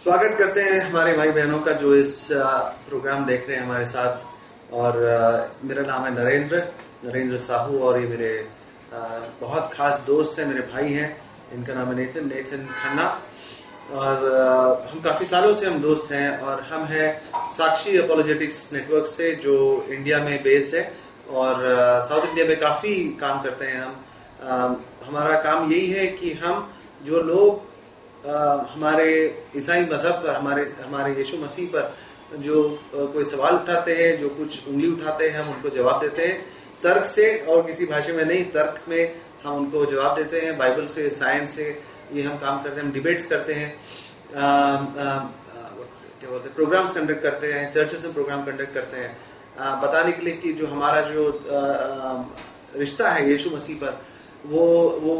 स्वागत करते हैं हमारे भाई बहनों का जो इस प्रोग्राम देख रहे हैं हमारे साथ। और मेरा नाम है नरेंद्र नरेंद्र साहू और ये मेरे बहुत खास दोस्त हैं, मेरे भाई हैं। इनका नाम है नेथन नेथन खन्ना। और हम काफ़ी सालों से हम दोस्त हैं और हम हैं साक्षी अपोलोजेटिक्स नेटवर्क से, जो इंडिया में बेस्ड है। और साउथ इंडिया में काफ़ी काम करते हैं हम। हमारा काम यही है कि हम जो लोग हमारे ईसाई मज़हब पर, हमारे हमारे यीशु मसीह पर जो कोई सवाल उठाते हैं, जो कुछ उंगली उठाते हैं, हम उनको जवाब देते हैं। तर्क से और किसी भाषा में नहीं, तर्क में हम उनको जवाब देते हैं। बाइबल से, साइंस से ये हम काम करते हैं, हम डिबेट्स करते हैं। क्या बोलते हैं, प्रोग्राम्स कंडक्ट करते हैं, चर्चेस में प्रोग्राम कंडक्ट करते हैं। बताने के लिए कि जो हमारा जो रिश्ता है यीशु मसीह पर, वो वो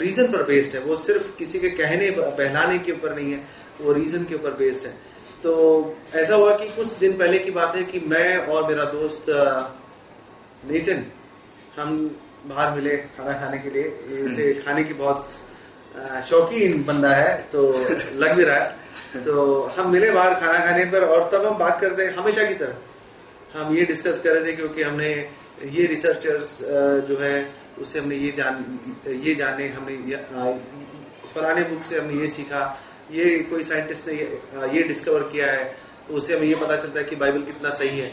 रीजन पर बेस्ड है। वो सिर्फ़ किसी के कहने बहलाने के ऊपर नहीं है। वो रीजन के ऊपर बेस्ड है। तो ऐसा हुआ कि कुछ दिन पहले की बात है कि मैं और मेरा दोस्त नितिन हम बाहर मिले खाना खाने के लिए। इसे हम्म। खाने की बहुत शौकीन बंदा है तो लग भी रहा है। तो हम मिले बाहर खाना खाने पर और तब हम बात करते हैं हमेशा की तरह। हम ये डिस्कस कर रहे थे क्योंकि हमने ये रिसर्चर्स जो है उससे हमने ये जान ये जाने हमने फलाने बुक से हमने ये सीखा। ये कोई साइंटिस्ट ने ये, डिस्कवर किया है तो उससे हमें ये पता चलता है कि बाइबल कितना सही है।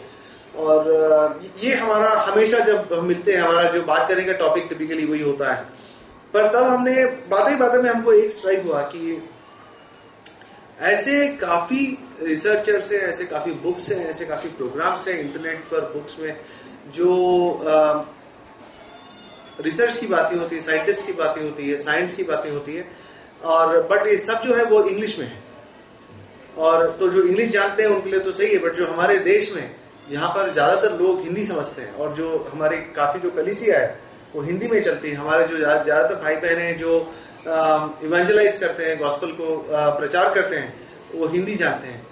और ये हमारा हमेशा जब हम मिलते हैं हमारा जो बात करने का टॉपिक टिपिकली वही होता है। पर तब हमने बातें ही बातें में हमको एक स्ट्राइक हुआ कि ऐसे काफ़ी रिसर्चर्स हैं ऐसे काफ़ी बुक्स हैं ऐसे काफ़ी प्रोग्राम्स हैं इंटरनेट पर बुक्स में जो रिसर्च की बातें होती है साइंटिस्ट की बातें होती है साइंस की बातें होती है, और बट ये सब जो है वो इंग्लिश में है। और तो जो इंग्लिश जानते हैं उनके लिए तो सही है बट जो हमारे देश में यहाँ पर ज़्यादातर लोग हिंदी समझते हैं, और जो हमारे काफ़ी जो कलिसिया है, वो हिंदी में चलती है। हमारे जो ज़्यादातर भाई बहन हैं जो इवेंजलाइज करते हैं गॉस्पल को प्रचार करते हैं, वो हिंदी जानते हैं।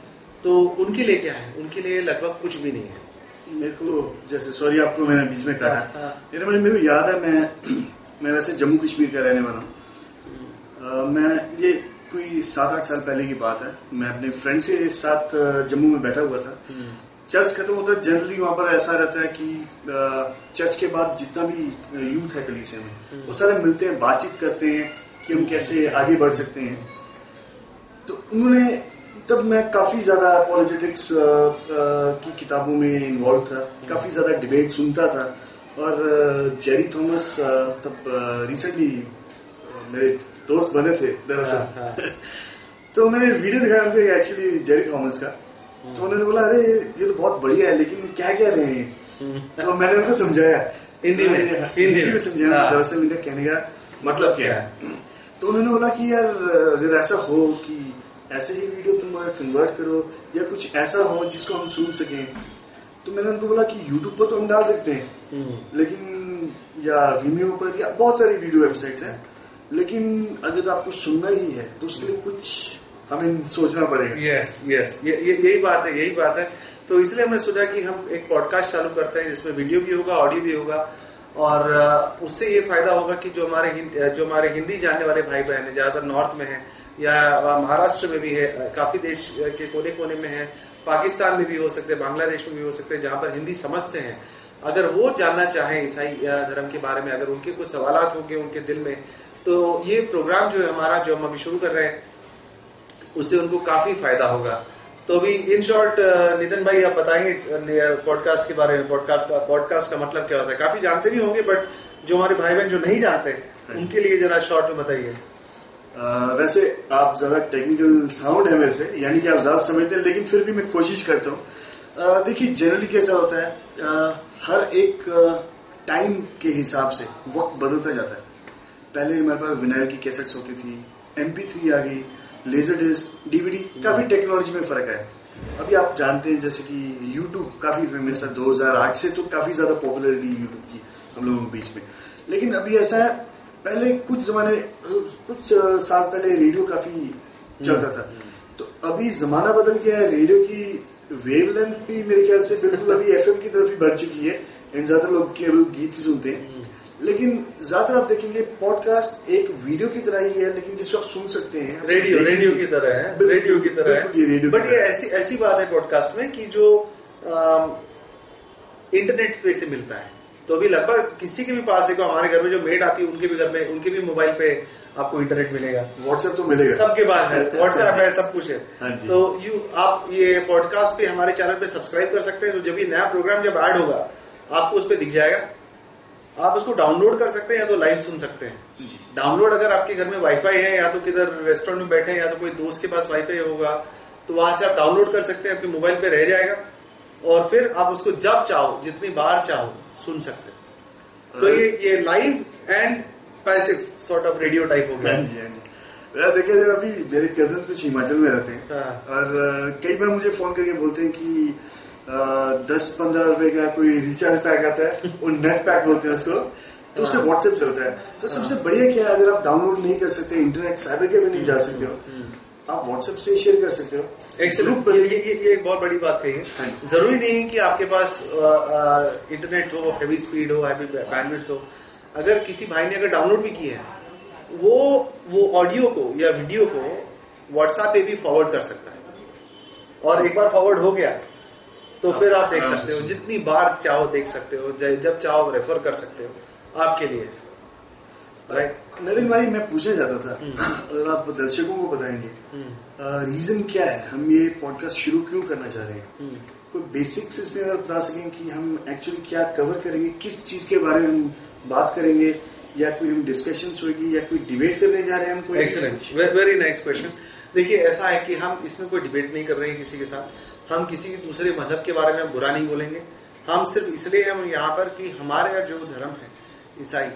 तो उनके लिए क्या है? उनके लिए लगभग कुछ भी नहीं है। मेरे को जैसे सॉरी आपको मैंने बीच में काटा हाँ, हाँ। मेरे मेरे को याद है मैं मैं वैसे जम्मू कश्मीर का रहने वाला हूँ मैं ये कोई सात आठ साल पहले की बात है मैं अपने फ्रेंड के साथ जम्मू में बैठा हुआ था हम्म। चर्च खत्म होता है जनरली वहाँ पर ऐसा रहता है कि चर्च के बाद जितना भी यूथ है कलीसिया में हम्म। वो सारे मिलते हैं बातचीत करते हैं कि हम कैसे आगे बढ़ सकते हैं तो उन्होंने तब मैं काफ़ी ज़्यादा पॉलिटिक्स की किताबों में इन्वॉल्व था। काफ़ी ज़्यादा डिबेट सुनता था। और जेरी थॉमस तब रिसेंटली मेरे दोस्त बने थे दरअसल। हाँ, हाँ। तो मैंने वीडियो दिखाया उनको एक्चुअली जेरी थॉमस का। तो उन्होंने बोला अरे ये तो बहुत बढ़िया है लेकिन क्या कह रहे हैं हम्म। तो मैंने उनको समझाया हिंदी में। हिंदी में समझाया हाँ। दरअसल इनका कहने का मतलब क्या है। तो उन्होंने बोला कि यार अगर ऐसा हो कि ऐसे ही वीडियो तुम अगर कन्वर्ट करो या कुछ ऐसा हो जिसको हम सुन सकें। तो मैंने उनको बोला कि यूट्यूब पर तो हम डाल सकते हैं। हम्म। लेकिन या वीमियो पर या बहुत सारी वीडियो वेबसाइट्स हैं। लेकिन अगर आपको सुनना ही है तो उसके लिए कुछ हमें सोचना पड़ेगा। यस यस ये यही बात है यही बात है। तो इसलिए हमने सोचा कि हम एक पॉडकास्ट चालू करते हैं जिसमें वीडियो भी होगा ऑडियो भी होगा। और उससे ये फ़ायदा होगा कि जो हमारे जो हमारे हिंदी जानने वाले भाई बहन है ज़्यादातर नॉर्थ में है या महाराष्ट्र में भी है काफ़ी देश के कोने कोने में है। पाकिस्तान में भी हो सकते हैं बांग्लादेश में भी हो सकते हैं जहाँ पर हिंदी समझते हैं। अगर वो जानना चाहें ईसाई धर्म के बारे में अगर उनके कुछ सवाल होंगे उनके दिल में तो ये प्रोग्राम जो है हमारा जो हम अभी शुरू कर रहे हैं उससे उनको काफ़ी फ़ायदा होगा। तो अभी इन शॉर्ट नितिन भाई आप बताएँगे पॉडकास्ट के बारे में पॉडकास्ट पॉडकास्ट का मतलब क्या होता है? काफ़ी जानते भी होंगे बट जो हमारे भाई बहन जो नहीं जानते हाँ उनके लिए जरा शॉर्ट में बताइए। वैसे आप ज़्यादा टेक्निकल साउंड है मेरे से यानी कि आप ज़्यादा समझते हैं लेकिन फिर भी मैं कोशिश करता हूँ। देखिए जनरली कैसा होता है आ, हर एक टाइम के हिसाब से वक्त बदलता जाता है। पहले हमारे पास विनाइल की कैसेट्स होती थी एम आ गई लेजर डिस्क डीवीडी काफ़ी टेक्नोलॉजी में फ़र्क है अभी आप जानते हैं जैसे कि यूट्यूब काफ़ी फ़ेमस है 2008 से तो काफ़ी ज़्यादा पॉपुलरिटी यूट्यूब की हम लोगों के बीच में। लेकिन अभी ऐसा है पहले कुछ जमाने कुछ साल पहले रेडियो काफ़ी चलता था। तो अभी जमाना बदल गया है रेडियो की वेव लेंथ भी मेरे ख्याल से बिल्कुल अभी एफएम की तरफ़ ही बढ़ चुकी है एंड ज़्यादा लोग केवल गीत ही सुनते हैं। लेकिन ज़्यादातर आप देखेंगे पॉडकास्ट एक वीडियो की तरह ही है लेकिन जिसको आप सुन सकते हैं रेडियो रेडियो की तरह है रेडियो की तरह बिल्कुल ये है रेडियो बट ये ऐसी ऐसी बात है पॉडकास्ट में कि जो इंटरनेट पे से मिलता है। तो अभी लगभग किसी के भी पास है हमारे घर में जो मेड आती है उनके भी घर में उनके भी मोबाइल पे आपको इंटरनेट मिलेगा। व्हाट्सएप तो मिलेगा। सबके पास है व्हाट्सएप है सब कुछ हाँ। है तो यू आप ये पॉडकास्ट पे हमारे चैनल पे सब्सक्राइब कर सकते हैं। तो जब ये नया प्रोग्राम जब ऐड होगा आपको उस पर दिख जाएगा। आप उसको डाउनलोड कर सकते हैं या तो लाइव सुन सकते हैं। डाउनलोड अगर आपके घर में वाईफाई है या तो किधर रेस्टोरेंट में बैठे हैं या तो कोई दोस्त के पास वाईफाई होगा तो वहाँ से आप डाउनलोड कर सकते हैं आपके मोबाइल पे रह जाएगा। और फिर आप उसको जब चाहो जितनी बार चाहो सुन सकते हैं। तो ये ये live and passive sort of radio type हो हाँ गया जी हाँ जी। देखिए जब अभी मेरे कज़न कुछ हिमाचल में रहते हैं। हाँ। और कई बार मुझे फ़ोन करके बोलते हैं कि दस पंद्रह रुपए का कोई रिचार्ज पैक आता है वो नेट पैक बोलते हैं उसको। तो उससे हाँ। व्हाट्सएप चलता है। तो सबसे बढ़िया क्या है अगर आप डाउनलोड नहीं कर सकते इंटरनेट साइबर कैफ़े नहीं जा सकते हो आप व्हाट्सएप से शेयर कर सकते हो। एक्सेलेंट ये, ये, ये ये एक बहुत बड़ी बात कही हाँ। है ज़रूरी नहीं है कि आपके पास इंटरनेट हो हैवी स्पीड हो हैवी बैंडविड्थ हो। अगर किसी भाई ने अगर डाउनलोड भी किया है वो वो ऑडियो को या वीडियो को व्हाट्सएप पे भी फॉरवर्ड कर सकता है। और एक बार फॉरवर्ड हो गया तो फिर आप देख सकते हो। जितनी बार चाहो देख सकते हो जब चाहो रेफर कर सकते हो आपके लिए। राइट नरेंद्र भाई मैं पूछना चाहता था। अगर आप दर्शकों को बताएँगे रीजन क्या है? हम ये पॉडकास्ट शुरू क्यों करना चाह रहे हैं? कोई बेसिक्स इसमें अगर बता सकें कि हम एक्चुअली क्या कवर करेंगे किस चीज़ के बारे में हम बात करेंगे या कोई हम डिस्कशन होगी या कोई डिबेट करने जा रहे हैं हम कोई? एक्सलेंट वेरी नाइस क्वेश्चन देखिए ऐसा है कि हम इसमें कोई डिबेट नहीं कर रहे हैं किसी के साथ। हम किसी दूसरे मज़हब के बारे में बुरा नहीं बोलेंगे। हम सिर्फ़ इसलिए हम यहाँ पर कि हमारे जो धर्म है ईसाई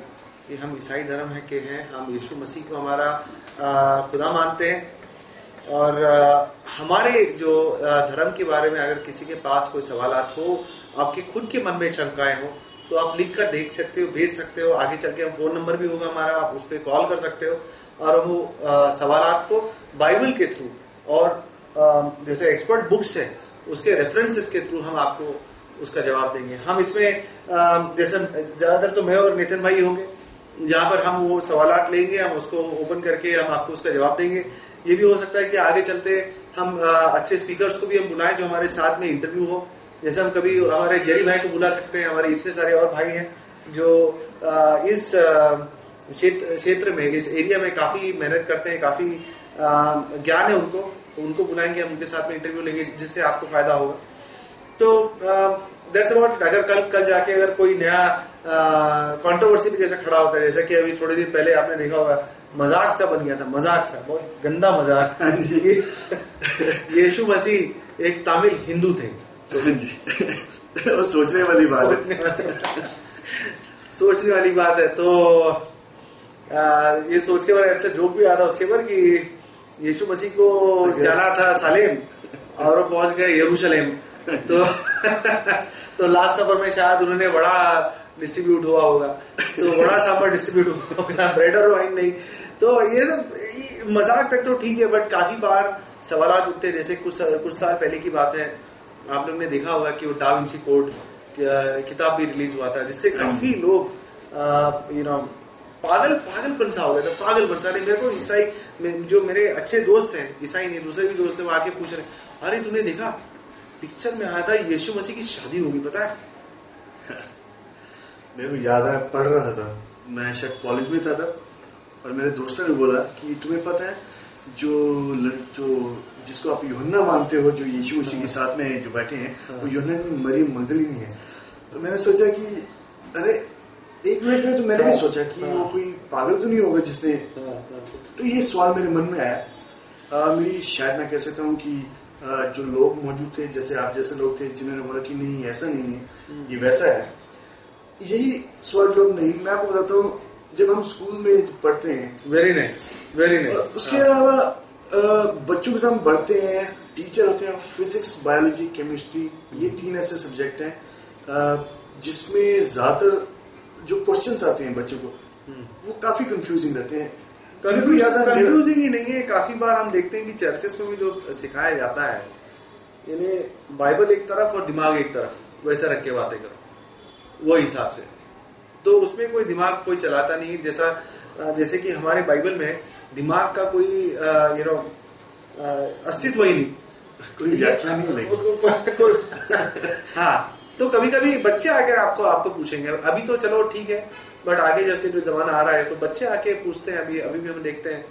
ये हम ईसाई धर्म है के हैं हम यीशु मसीह को हमारा खुदा मानते हैं। और हमारे जो धर्म के बारे में अगर किसी के पास कोई सवाल हो आपके खुद के मन में शंकाएँ हो तो आप लिख कर देख सकते हो भेज सकते हो आगे चल के हम फ़ोन नंबर भी होगा हमारा आप उस पर कॉल कर सकते हो। और वो सवाल को बाइबल के थ्रू और आ, जैसे एक्सपर्ट बुक्स है उसके रेफरेंसेस के थ्रू हम आपको उसका जवाब देंगे। हम इसमें जैसे ज़्यादातर तो मैं और नितिन भाई होंगे जहाँ पर हम वो सवाल लेंगे, हम उसको ओपन करके हम आपको उसका जवाब देंगे। ये भी हो सकता है कि आगे चलते हम अच्छे स्पीकर्स को भी हम बुलाएँ जो हमारे साथ में इंटरव्यू हो। जैसे हम कभी हमारे जेरी भाई को बुला सकते हैं, हमारे इतने सारे और भाई हैं जो इस क्षेत्र में, इस एरिया में काफ़ी मेहनत करते हैं, काफ़ी ज्ञान है उनको। तो उनको बुलाएँगे, हम उनके साथ में इंटरव्यू लेंगे, जिससे आपको फ़ायदा होगा। तो दैट्स अबाउट अगर कल कल जाके अगर कोई नया कंट्रोवर्सी भी जैसा खड़ा होता है जैसा कि अभी थोड़े दिन पहले आपने देखा होगा मज़ाक सा बन गया था मज़ाक सा बहुत गंदा मज़ाक। हाँ ये- यीशु मसीह एक तमिल हिंदू थे। हाँ जी। वो सोचने वाली बात है। सोचने वाली- सोचने वाली बात है। तो आ, ये सोच के बारे अच्छा जोक भी आता उसके ऊपर कि यीशु मसीह को जाना था सालेम और वो पहुँच गए यरूशलेम। तो तो लास्ट सफ़र में शायद उन्होंने बड़ा डिस्ट्रीब्यूट हुआ होगा। तो बड़ा सांबर डिस्ट्रीब्यूट हुआ होगा ब्रेड और वाइन नहीं। तो ये सब मज़ाक तक तो ठीक है बट काफ़ी बार सवाल उठते जैसे कुछ कुछ साल पहले की बात है। आप लोग ने देखा होगा कि वो डाविंची कोड किताब भी रिलीज़ हुआ था, जिससे काफ़ी लोग यू नो पागल पागलपन सा हो गया था पागलपन सा। नहीं, मेरे को ईसाई जो मेरे अच्छे दोस्त हैं, ईसाई नहीं, दूसरे भी दोस्त हैं, वो आके पूछ रहे अरे तूने देखा? पिक्चर में आया था यीशु मसीह की शादी होगी पता है? मेरे को याद है पढ़ रहा था। मैं शायद कॉलेज में था तब और मेरे दोस्तों ने बोला कि तुम्हें पता है जो जो जिसको आप योहन्ना मानते हो जो यीशु मसीह के साथ में जो बैठे हैं वो योहन्ना नहीं मरियम मगदलिनी है तो मैंने सोचा कि अरे एक मिनट में तो मैंने भी सोचा कि वो कोई पागल तो नहीं होगा जिसने तो ये सवाल मेरे मन में आया। आ, मेरी शायद मैं कह सकता हूँ कि जो लोग मौजूद थे जैसे आप जैसे लोग थे जिन्होंने बोला कि नहीं ऐसा नहीं है ये वैसा है। यही सवाल जवाब नहीं मैं आपको बताता हूँ जब हम स्कूल में पढ़ते हैं वेरी नाइस वेरी नाइस उसके अलावा बच्चों के साथ हम बढ़ते हैं टीचर होते हैं फिजिक्स बायोलॉजी केमिस्ट्री ये तीन ऐसे सब्जेक्ट हैं जिसमें ज़्यादातर जो क्वेश्चंस आते हैं बच्चों को वो काफ़ी कंफ्यूजिंग रहते हैं। कंफ्यूजिंग ही? नहीं है। काफ़ी बार हम देखते हैं कि चर्चेस में भी जो सिखाया जाता है यानी बाइबल एक तरफ़ और दिमाग एक तरफ़ वैसे रख के बातें करो वो हिसाब से। तो उसमें कोई दिमाग कोई चलाता नहीं जैसा जैसे कि हमारे बाइबल में दिमाग का कोई यू नो अस्तित्व ही नहीं। कोई व्याख्या नहीं हाँ। तो कभी कभी बच्चे आके आपको आपको पूछेंगे अभी तो चलो ठीक है बट आगे चल के जो जमाना आ रहा है तो बच्चे आके पूछते हैं अभी अभी भी हम देखते हैं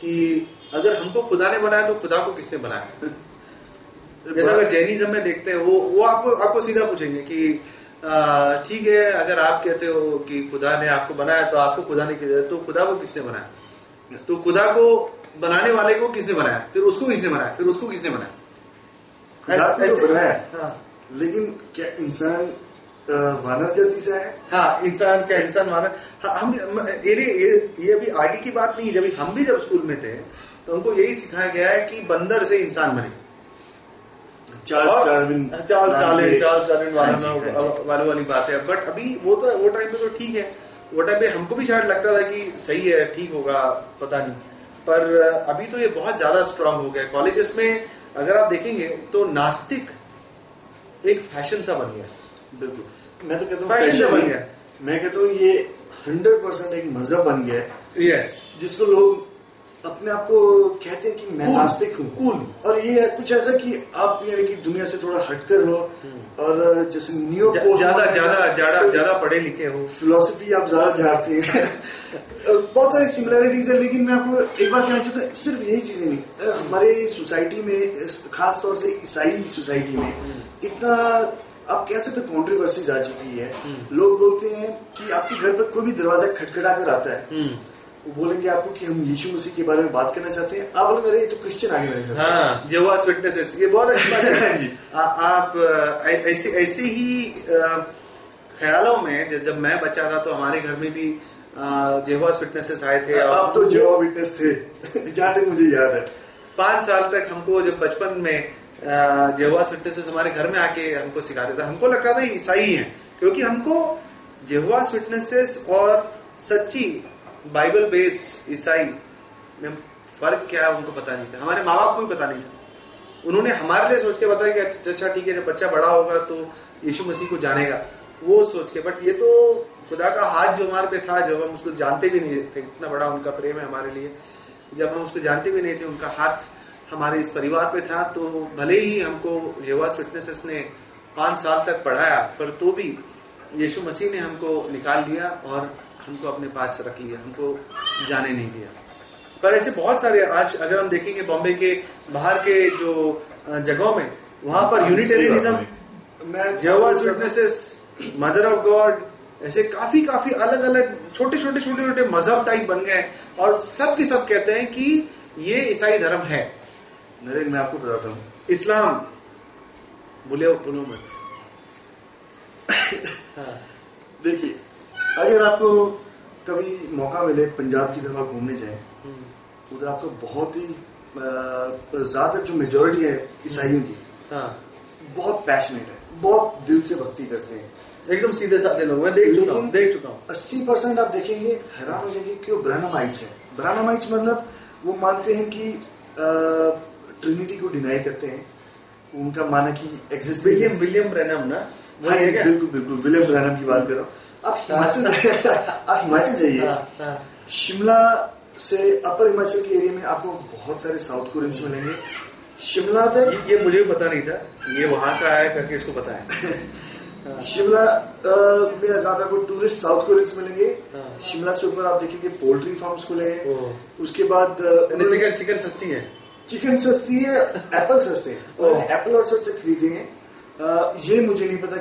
कि अगर हमको खुदा ने बनाया तो खुदा को किसने बनाया? जैसा अगर जैनिज्म में देखते हैं वो वो आपको आपको सीधा पूछेंगे कि ठीक है अगर आप कहते हो कि खुदा ने आपको बनाया तो आपको खुदा ने तो खुदा को किसने बनाया? तो खुदा को बनाने वाले को किसने बनाया? फिर उसको किसने बनाया? फिर उसको किसने बनाया? खुदा तो बनाया। हाँ। लेकिन क्या इंसान वानर जाति से है? हाँ इंसान क्या इंसान वानर। हाँ, हम ये ये ये अभी आगे की बात नहीं जब हम भी जब स्कूल में थे तो हमको यही सिखाया गया है कि बंदर से इंसान बने। Charles Darwin Charles Darwin Charles Darwin वाली वाली बात है। बट अभी वो तो वो टाइम पे तो ठीक है। वो टाइम पे हमको भी शायद लगता था कि सही है ठीक होगा पता नहीं। पर अभी तो ये बहुत ज़्यादा स्ट्रांग हो गया कॉलेजेस में अगर आप देखेंगे तो नास्तिक एक फ़ैशन सा बन गया बिल्कुल। मैं तो कहता हूँ बन गया। मैं कहता हूँ ये हंड्रेड परसेंट एक मज़हब बन गया है। यस जिसको लोग अपने आप को कहते हैं कि मैं नास्तिक हूँ। कूल और ये कुछ ऐसा कि आप यानी कि दुनिया से थोड़ा हटकर हो हम्म। और जैसे नियो ज़्यादा ज़्यादा ज़्यादा ज़्यादा पढ़े लिखे हो। फिलोसफी आप ज़्यादा जानते हैं। बहुत सारी सिमिलरिटीज है लेकिन मैं आपको एक बात कहना चाहता हूँ सिर्फ़ यही चीज़ें नहीं। हमारे सोसाइटी में खास तौर से ईसाई सोसाइटी में हम्म। इतना आप कह सकते कॉन्ट्रोवर्सीज आ चुकी है। हम्म। लोग बोलते हैं कि आपके घर पर कोई भी दरवाज़ा खटखटा कर आता है। वो बोलेंगे आपको कि हम यीशु मसीह के बारे में बात करना चाहते हैं। आप बोलेंगे अरे तो क्रिश्चियन आगे नहीं हाँ जेवास विटनेसेस ये बहुत अच्छी बात है। जी। आ, आप ऐसे ऐसे ही ख्यालों में जब मैं बच्चा था तो हमारे घर में भी जेवास विटनेसेस आए थे आप तो जेवा विटनेस थे। जहाँ तक मुझे याद है। पाँच साल तक हमको जब बचपन में जेवास विटनेसेस हमारे घर में आके हमको सिखाते थे हमको लगता था ईसाई है, क्योंकि हमको जेवास विटनेसेस और सच्ची बाइबल बेस्ड ईसाई में फ़र्क क्या है उनको पता नहीं था। हमारे माँ बाप को भी पता नहीं था। उन्होंने हमारे लिए सोच के बताया कि अच्छा ठीक है, जब बच्चा बड़ा होगा तो यीशु मसीह को जानेगा। वो सोच के बट ये तो खुदा का हाथ जो हमारे पे था, जब हम उसको जानते भी नहीं थे, इतना बड़ा उनका प्रेम है हमारे लिए। जब हम उसको जानते भी नहीं थे, उनका हाथ हमारे इस परिवार पे था तो भले ही हमको जेवास फिटनेसेस ने पाँच साल तक पढ़ाया पर तो भी यीशु मसीह ने हमको निकाल लिया और हमको अपने पास रख लिया हमको जाने नहीं दिया। पर ऐसे बहुत सारे आज अगर हम देखेंगे बॉम्बे के बाहर के जो जगहों में वहाँ पर Unitarianism Jehovah's witnesses mother of God ऐसे काफ़ी काफ़ी अलग अलग छोटे छोटे छोटे छोटे मज़हब टाइप बन गए और सब के सब कहते हैं कि ये ईसाई धर्म है। नरेन मैं आपको बताता हूँ इस्लाम बोले बोलो मत हाँ। देखिए अगर आपको कभी मौका मिले पंजाब की तरफ़ घूमने जाए। उधर आपको बहुत ही ज़्यादा जो मेजोरिटी है ईसाइयों की हाँ। बहुत पैशनेट है बहुत दिल से भक्ति करते हैं एकदम सीधे साधे लोग मैं देख चुका हूँ देख चुका हूँ अस्सी परसेंट आप देखेंगे हैरान हो जाएँगे कि वो ब्राह्मणाइट्स है ब्राह्मणाइट्स मतलब वो मानते हैं कि ट्रिनिटी को डिनाई करते हैं उनका माना कि एग्जिस्ट विलियम विलियम ब्रैनम ना? हाँ, बिल्कुल बिल्कुल विलियम ब्रैनम की बात कर। रहा हूँ। आप हिमाचल आप हिमाचल जाइए। हाँ, हाँ। शिमला से अपर हिमाचल के एरिया में आपको बहुत सारे साउथ कोरियंस मिलेंगे। शिमला तक ये मुझे पता नहीं था। ये वहाँ का आया करके इसको पता है। शिमला में ज़्यादा को टूरिस्ट साउथ कोरियंस मिलेंगे। हाँ। शिमला से ऊपर आप देखेंगे पोल्ट्री फार्म्स खुले हैं। उसके बाद चिकन चिकन सस्ती है। चिकन सस्ती है एप्पल सस्ते हैं एप्पल और से खरीदे हैं ये मुझे नहीं पता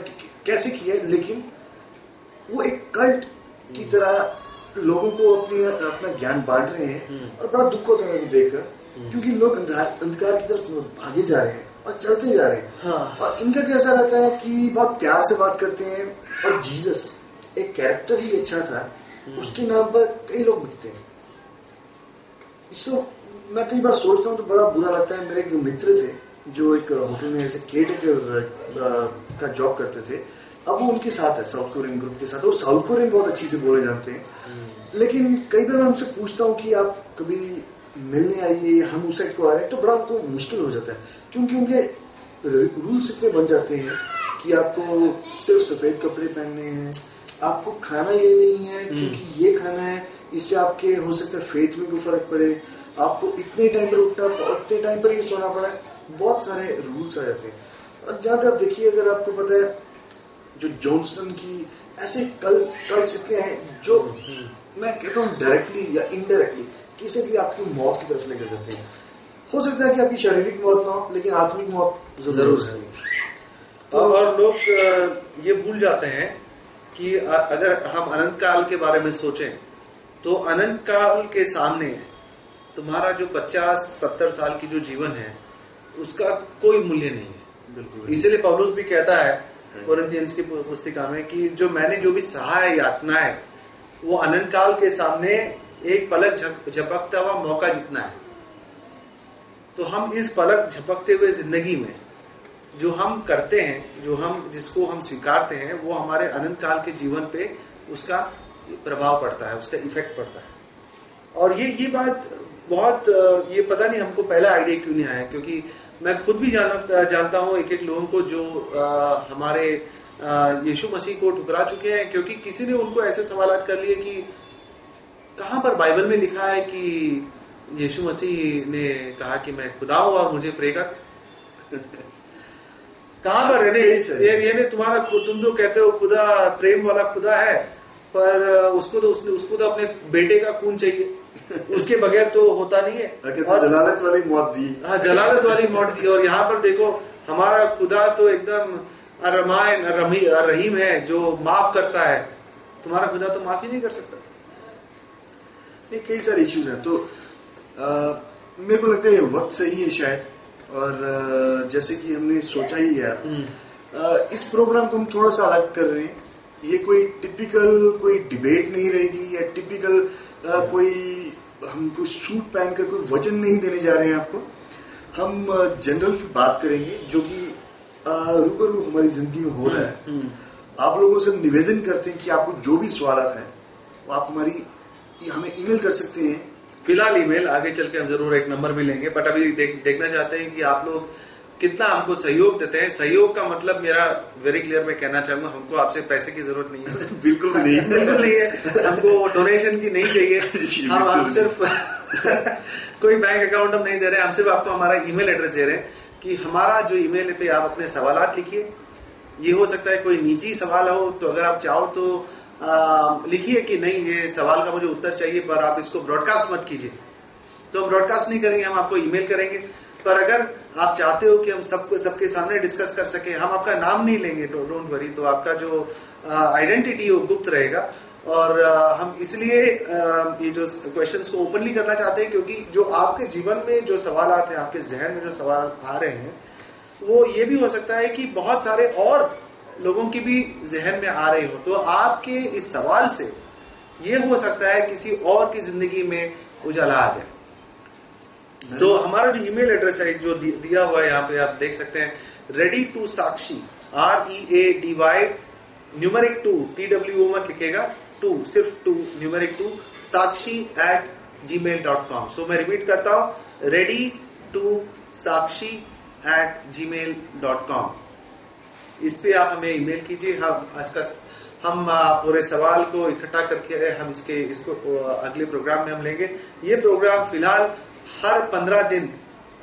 कैसे किया लेकिन वो एक कल्ट की तरह लोगों को अपनी अपना ज्ञान बांट रहे हैं हम्म। और बड़ा दुख होता है उनको देखकर हम्म। क्योंकि लोग अंधार अंधकार की तरफ़ भागे जा रहे हैं और चलते जा रहे हैं हाँ। और इनका कैसा रहता है कि बहुत प्यार से बात करते हैं और जीसस एक कैरेक्टर ही अच्छा था हम्म। उसके नाम पर कई लोग मिलते हैं इसको मैं कई बार सोचता हूँ तो बड़ा बुरा लगता है। मेरे एक मित्र थे जो एक होटल में ऐसे केट का जॉब करते थे। अब वो उनके साथ है साउथ कोरियन ग्रुप के साथ। और साउथ कोरियन बहुत अच्छी से बोले जाते हैं। हम्म। लेकिन कई बार मैं उनसे पूछता हूँ कि आप कभी मिलने आइए हम उस साइड को आ रहे हैं तो बड़ा उनको मुश्किल हो जाता है। क्योंकि उनके रूल्स इतने बन जाते हैं कि आपको सिर्फ़ सफ़ेद कपड़े पहनने हैं आपको खाना ये नहीं है हम्म। क्योंकि ये खाना है इससे आपके हो सकता है फेथ में कोई फ़र्क पड़े। आपको इतने टाइम पर उठना उतने टाइम पर ही सोना पड़ा है। बहुत सारे रूल्स आ जाते हैं और जहाँ तक देखिए अगर आपको पता है जो जॉन्सटन की ऐसे कल कल इतने हैं जो मैं कहता हूँ डायरेक्टली या इनडायरेक्टली किसी भी आपकी मौत की तरफ़ लेकर जाते हैं। हो सकता है कि आपकी शारीरिक मौत ना हो लेकिन आत्मिक मौत ज़रूर है तो और लोग ये भूल जाते हैं कि अगर हम अनंत काल के बारे में सोचें तो अनंत काल के सामने तुम्हारा जो पचास सत्तर साल की जो जीवन है उसका कोई मूल्य नहीं है। इसलिए पौलुस भी कहता है कोरिंथियंस की पुस्तिका में कि जो मैंने जो भी सहा है यातना है वो अनंत काल के सामने एक पलक झपकता हुआ मौका जितना है। तो हम इस पलक झपकते हुए ज़िंदगी में जो हम करते हैं जो हम जिसको हम स्वीकारते हैं वो हमारे अनंत काल के जीवन पे उसका प्रभाव पड़ता है उसका इफ़ेक्ट पड़ता है। और ये ये बात बहुत ये पता नहीं हमको पहला आइडिया क्यों नहीं आया क्योंकि मैं खुद भी जाना जानता हूँ एक एक लोगों को जो आ, हमारे यीशु मसीह को ठुकरा चुके हैं क्योंकि किसी ने उनको ऐसे सवाल कर लिए कि कहाँ पर बाइबल में लिखा है कि यीशु मसीह ने कहा कि मैं खुदा हूँ और मुझे प्रे कर? कहाँ पर? है ये ये तुम्हारा तुम जो कहते हो खुदा प्रेम वाला खुदा है पर उसको तो उसने उसको तो अपने बेटे का खून चाहिए। उसके बगैर तो होता नहीं है। तो और जलालत वाली मौत दी। हाँ जलालत वाली मौत दी। और यहाँ पर देखो हमारा खुदा तो एकदम रमायन रहीम है जो माफ़ करता है। तुम्हारा खुदा तो माफ़ ही नहीं कर सकता। नहीं कई सारे इश्यूज़ हैं। तो आ, मेरे को लगता है वक्त सही है शायद। और आ, जैसे कि हमने सोचा ही है। हम्म। इस प्रोग्राम को हम थोड़ा सा अलग कर रहे हैं। ये कोई टिपिकल कोई डिबेट नहीं रहेगी या टिपिकल आ, कोई हम कोई सूट पहन कर कोई वज़न नहीं देने जा रहे हैं आपको। हम जनरल बात करेंगे जो कि रूबरू हमारी ज़िंदगी में हो रहा है। हम्म, हम्म। आप लोगों से निवेदन करते हैं कि आपको जो भी सवाल है वो आप हमारी हमें ईमेल कर सकते हैं। फ़िलहाल ईमेल आगे चल के हम ज़रूर एक नंबर भी लेंगे बट अभी देख, देखना चाहते हैं कि आप लोग कितना हमको सहयोग देते हैं। सहयोग का मतलब मेरा वेरी क्लियर मैं कहना चाहूँगा हमको आपसे पैसे की ज़रूरत नहीं है। बिल्कुल नहीं। बिल्कुल नहीं है। हमको डोनेशन की नहीं चाहिए। हम हम सिर्फ़ कोई बैंक अकाउंट हम नहीं दे रहे हम सिर्फ़ आपको हमारा ईमेल एड्रेस दे रहे हैं कि हमारा जो ईमेल पे आप अपने सवाल लिखिए। ये हो सकता है कोई निजी सवाल हो तो अगर आप चाहो तो लिखिए कि नहीं ये सवाल का मुझे उत्तर चाहिए पर आप इसको ब्रॉडकास्ट मत कीजिए। तो हम ब्रॉडकास्ट नहीं करेंगे हम आपको ईमेल करेंगे। पर अगर आप चाहते हो कि हम सबको सबके सामने डिस्कस कर सके हम आपका नाम नहीं लेंगे डोंट वरी तो आपका जो आइडेंटिटी वो गुप्त रहेगा। और आ, हम इसलिए ये जो क्वेश्चंस को ओपनली करना चाहते हैं क्योंकि जो आपके जीवन में जो सवाल हैं आपके जहन में जो सवाल आ रहे हैं वो ये भी हो सकता है कि बहुत सारे और लोगों की भी जहन में आ रही हो। तो आपके इस सवाल से ये हो सकता है किसी और की ज़िंदगी में उजाला आ जाए। तो हमारा जो ईमेल एड्रेस है जो दिया हुआ है यहाँ पे आप देख सकते हैं। Ready two Sakshi R E A D Y numeric two T W O मत लिखेगा टू सिर्फ़ two numeric two Sakshi at Gmail dot com so मैं रिपीट करता हूँ ready two Sakshi at Gmail dot com इस पे आप हमें ईमेल कीजिए, हम इसका, हम पूरे सवाल को इकट्ठा करके हम इसके, इसको अगले प्रोग्राम में हम लेंगे। ये प्रोग्राम फ़िलहाल हर पंद्रह दिन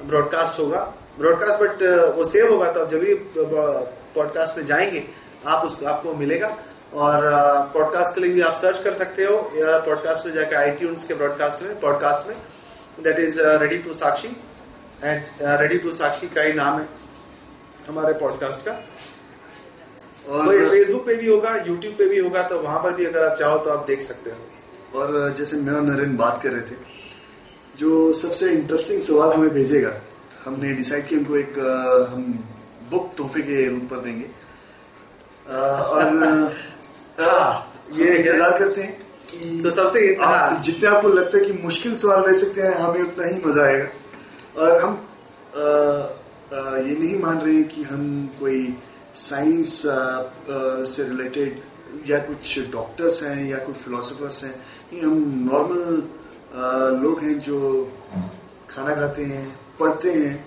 ब्रॉडकास्ट होगा। ब्रॉडकास्ट बट वो सेव होगा तो जब भी पॉडकास्ट में जाएँगे आप उसको आपको मिलेगा। और पॉडकास्ट के लिए भी आप सर्च कर सकते हो। या पॉडकास्ट में जाकर आई के ब्रॉडकास्ट में पॉडकास्ट में। That is ready to Sakshi and ready to Sakshi का ही नाम है हमारे पॉडकास्ट का। और तो फेसबुक पे भी होगा यूट्यूब पे भी होगा तो वहाँ पर भी अगर आप चाहो तो आप देख सकते हो। और जैसे मैं और नरेन बात कर रहे थे जो सबसे इंटरेस्टिंग सवाल हमें भेजेगा। हमने डिसाइड किया उनको एक हम बुक तोहफे के रूप पर देंगे। और हाँ, ये इंतज़ार करते हैं कि तो सबसे आप, हाँ। जितने आपको लगता है कि मुश्किल सवाल रह सकते हैं हमें उतना ही मज़ा आएगा। और हम आ, आ, ये नहीं मान रहे कि हम कोई साइंस से रिलेटेड या कुछ डॉक्टर्स हैं या कुछ फिलोसफर्स हैं। ये हम नॉर्मल लोग हैं जो खाना खाते हैं, पढ़ते हैं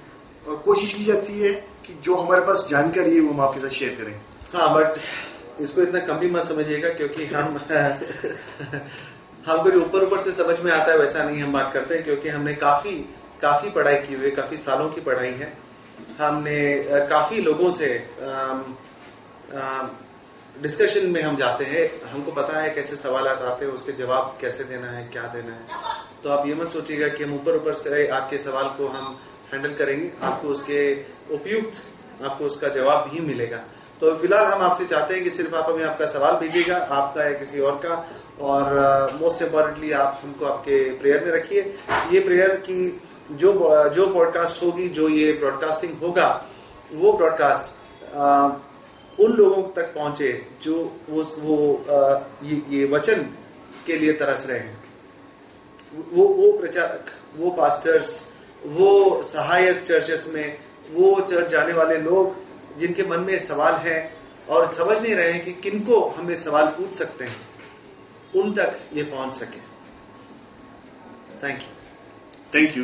और कोशिश की जाती है कि जो हमारे पास जानकारी है वो हम आपके साथ शेयर करें। हाँ बट इसको इतना कम भी मत समझिएगा क्योंकि हम हमको जो ऊपर ऊपर से समझ में आता है, वैसा नहीं हम बात करते हैं, क्योंकि हमने काफ़ी काफ़ी पढ़ाई की हुई है, काफ़ी सालों की पढ़ाई है। हमने काफ़ी लोगों से डिस्कशन में हम जाते हैं हमको पता है कैसे सवाल आते हैं उसके जवाब कैसे देना है क्या देना है। तो आप ये मत सोचिएगा कि हम ऊपर ऊपर से आपके सवाल को हम हैंडल करेंगे आपको उसके उपयुक्त आपको उसका जवाब भी मिलेगा। तो फ़िलहाल हम आपसे चाहते हैं कि सिर्फ़ आप हमें आपका सवाल भेजिएगा आपका या किसी और का और मोस्ट uh, इम्पॉर्टेंटली आप हमको आपके प्रेयर में रखिए। ये प्रेयर की जो जो पॉडकास्ट होगी जो ये ब्रॉडकास्टिंग होगा वो ब्रॉडकास्ट uh, उन लोगों तक पहुँचे जो वो वो uh, ये, ये वचन के लिए तरस रहे हैं। वो वो प्रचारक वो पास्टर्स वो सहायक चर्चेस में वो चर्च जाने वाले लोग जिनके मन में सवाल है और समझ नहीं रहे हैं कि किनको हम सवाल पूछ सकते हैं उन तक ये पहुँच सके। Thank you thank you